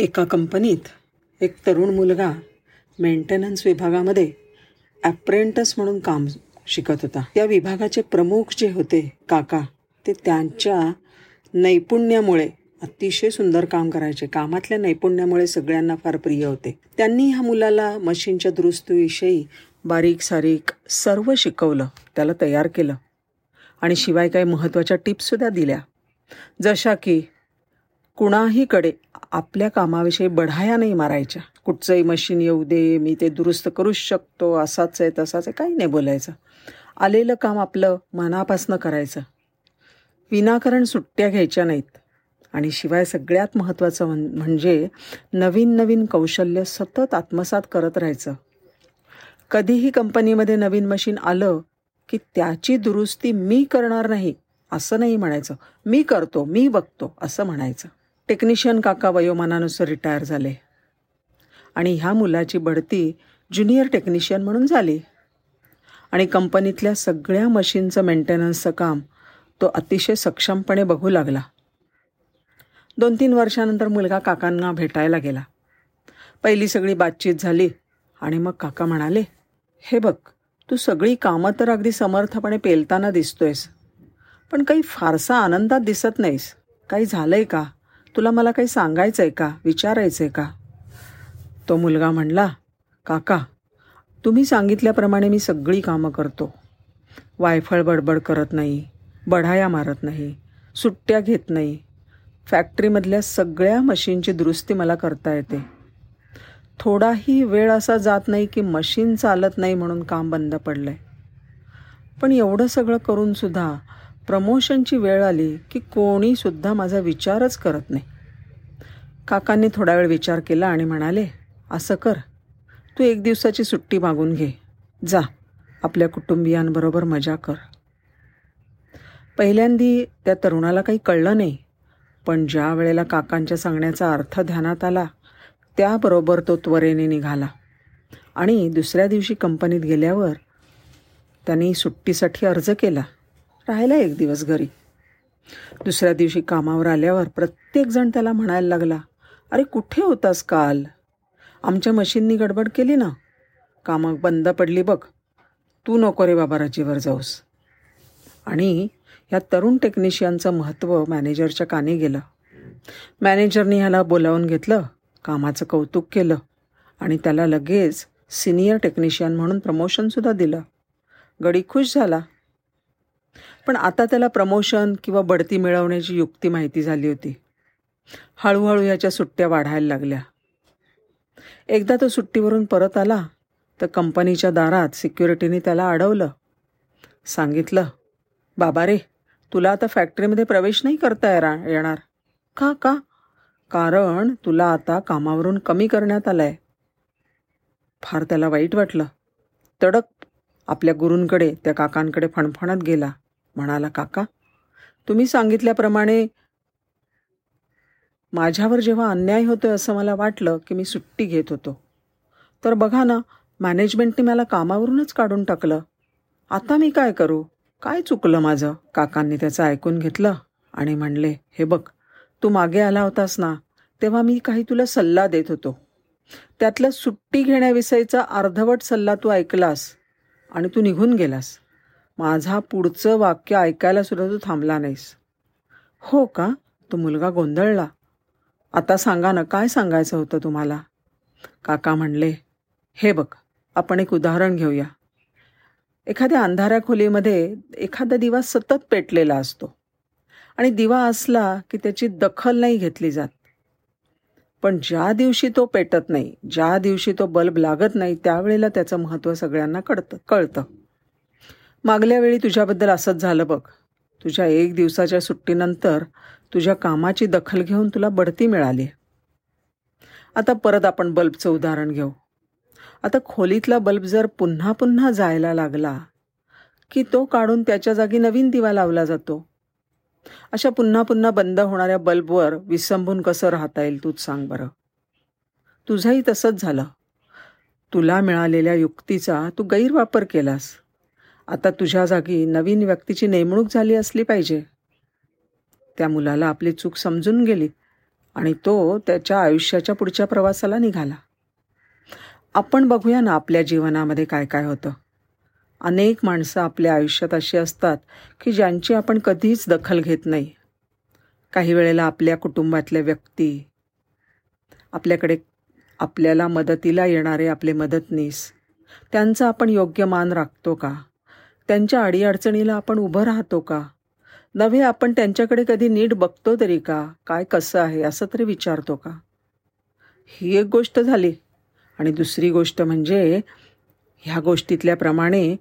एका कंपनीत एक तरुण मुलगा मेंटेनन्स विभागामध्ये ॲप्रेंटस म्हणून काम शिकत होता. त्या विभागाचे प्रमुख जे होते काका ते त्यांच्या नैपुण्यामुळे अतिशय सुंदर काम करायचे. कामातल्या नैपुण्यामुळे सगळ्यांना फार प्रिय होते. त्यांनी ह्या मुलाला मशीनच्या दुरुस्तीविषयी बारीक सारीक सर्व शिकवलं त्याला तयार केलं आणि शिवाय काही महत्त्वाच्या टिप्ससुद्धा दिल्या. जशा की कुणाहीकडे आपल्या कामाविषयी बढाया नाही मारायच्या. कुठचंही मशीन येऊ दे मी ते दुरुस्त करूच शकतो असाच आहे तसाच आहे काही नाही बोलायचं. आलेलं काम आपलं मनापासनं करायचं. विनाकारण सुट्ट्या घ्यायच्या नाहीत. आणि शिवाय सगळ्यात महत्त्वाचं म्हणजे नवीन नवीन कौशल्य सतत आत्मसात करत राहायचं. कधीही कंपनीमध्ये नवीन मशीन आलं की त्याची दुरुस्ती मी करणार नाही असं नाही म्हणायचं. मी करतो मी बघतो असं म्हणायचं. टेक्निशियन काका वयोमानानुसार रिटायर झाले. आणि ह्या मुलाची बढती ज्युनियर टेक्निशियन म्हणून झाली. आणि कंपनीतल्या सगळ्या मशीनचं मेंटेनन्सचं काम तो अतिशय सक्षमपणे बघू लागला. दोन तीन वर्षानंतर मुलगा काकांना भेटायला गेला. पहिली सगळी बातचीत झाली आणि मग काका म्हणाले हे बघ तू सगळी कामं तर अगदी समर्थपणे पेलताना दिसतोयस पण काही फारसा आनंदात दिसत नाहीस. काही झालं आहे का? तुला मला काही सांगायचं आहे का? विचारायचं आहे का? तो मुलगा म्हणला काका तुम्ही सांगितल्याप्रमाणे मी सगळी कामं करतो. वायफळ बडबड करत नाही बढाया मारत नाही सुट्ट्या घेत नाही. फॅक्टरीमधल्या सगळ्या मशीनची दुरुस्ती मला करता येते. थोडाही वेळ असा जात नाही की मशीन चालत नाही म्हणून काम बंद पडलं आहे पण एवढं सगळं करूनसुद्धा प्रमोशनची वेळ आली की कोणीसुद्धा माझा विचारच करत नाही. काकांनी थोडा वेळ विचार केला आणि म्हणाले असं कर. तू एक दिवसाची सुट्टी मागून घे. जा. आपल्या कुटुंबियांबरोबर मजा कर. पहिल्यांदी त्या तरुणाला काही कळलं नाही पण ज्या वेळेला काकांच्या सांगण्याचा अर्थ ध्यानात आला त्याबरोबर तो त्वरेने निघाला. आणि दुसऱ्या दिवशी कंपनीत गेल्यावर त्यांनी सुट्टीसाठी अर्ज केला. राहिला एक दिवस घरी. दुसऱ्या दिवशी कामावर आल्यावर प्रत्येकजण त्याला म्हणायला लागला अरे कुठे होतास काल? आमच्या मशीननी गडबड केली ना. कामं बंद पडली बघ. तू नको रे बाबा रजेवर जाऊस. आणि ह्या तरुण टेक्निशियनचं महत्त्व मॅनेजरच्या कानी गेलं. मॅनेजरनी ह्याला बोलावून घेतलं कामाचं कौतुक केलं आणि त्याला लगेच सिनियर टेक्निशियन म्हणून प्रमोशनसुद्धा दिलं. गडी खुश झाला. पण आता त्याला प्रमोशन किंवा बढती मिळवण्याची युक्ती माहिती झाली होती. हळूहळू याच्या सुट्ट्या वाढायला लागल्या. एकदा तो सुट्टीवरून परत आला तर कंपनीच्या दारात सिक्युरिटीने त्याला अडवलं. सांगितलं बाबा रे तुला आता फॅक्टरीमध्ये प्रवेश नाही करता येणार का का? कारण तुला आता कामावरून कमी करण्यात आलं आहे फार त्याला वाईट वाटलं. तडक आपल्या गुरूंकडे त्या काकांकडे फणफणत गेला. म्हणाला काका तुम्ही सांगितल्याप्रमाणे माझ्यावर जेव्हा अन्याय होतोय असं मला वाटलं की मी सुट्टी घेत होतो. तर बघा ना मॅनेजमेंटने मला कामावरूनच काढून टाकलं. आता मी काय करू? काय चुकलं माझं? काकांनी त्याचं ऐकून घेतलं आणि म्हणले हे बघ तू मागे आला होतास ना तेव्हा मी काही तुला सल्ला देत होतो. त्यातला सुट्टी घेण्याविषयीचा अर्धवट सल्ला तू ऐकलास आणि तू निघून गेलास. माझा पुढचं वाक्य ऐकायला सुद्धा तू थांबला नाहीस. हो का? तो मुलगा गोंधळला. आता सांगा ना काय सांगायचं होतं तुम्हाला? काका म्हणले हे बघ आपण एक उदाहरण घेऊया. एखाद्या अंधाऱ्या खोलीमध्ये एखादा दिवा सतत पेटलेला असतो. आणि दिवा असला की त्याची दखल नाही घेतली जात. पण ज्या दिवशी तो पेटत नाही ज्या दिवशी तो बल्ब लागत नाही त्यावेळेला त्याचं महत्त्व सगळ्यांना कळतं कळतं. मागल्या वेळी तुझ्याबद्दल असंच झालं बघ. तुझ्या एक दिवसाच्या सुट्टीनंतर तुझ्या कामाची दखल घेऊन तुला बढती मिळाली. आता परत आपण बल्बचं उदाहरण घेऊ. आता खोलीतला बल्ब जर पुन्हा पुन्हा जायला लागला की तो काढून त्याच्या जागी नवीन दिवा लावला जातो? अशा पुन्हा पुन्हा बंद होणाऱ्या बल्बवर विसंबून कसं राहता येईल तूच सांग बरं. तुझंही तसंच झालं. तुला मिळालेल्या युक्तीचा तू गैरवापर केलास. आता तुझ्या जागी नवीन व्यक्तीची नेमणूक झाली असली पाहिजे. त्या मुलाला आपली चूक समजून गेली आणि तो त्याच्या आयुष्याच्या पुढच्या प्रवासाला निघाला. आपण बघूया ना आपल्या जीवनामध्ये काय काय होतं. अनेक माणसं आपल्या आयुष्यात अशी असतात की ज्यांची आपण कधीच दखल घेत नाही. काही वेळेला आपल्या कुटुंबातल्या व्यक्ती आपल्याकडे आपल्याला मदतीला येणारे आपले मदतनीस त्यांचा आपण योग्य मान राखतो का? त्यांच्या अडीअडचणीला आपण उभं राहतो का? नव्हे आपण त्यांच्याकडे कधी नीट बघतो तरी का? काय कसं आहे? असं तरी विचारतो का? ही एक गोष्ट झाली. आणि दुसरी गोष्ट म्हणजे ह्या गोष्टीतल्याप्रमाणे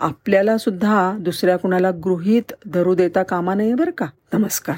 आपल्याला सुद्धा दुसऱ्या कुणाला गृहीत धरू देता कामा नये बरं का? नमस्कार.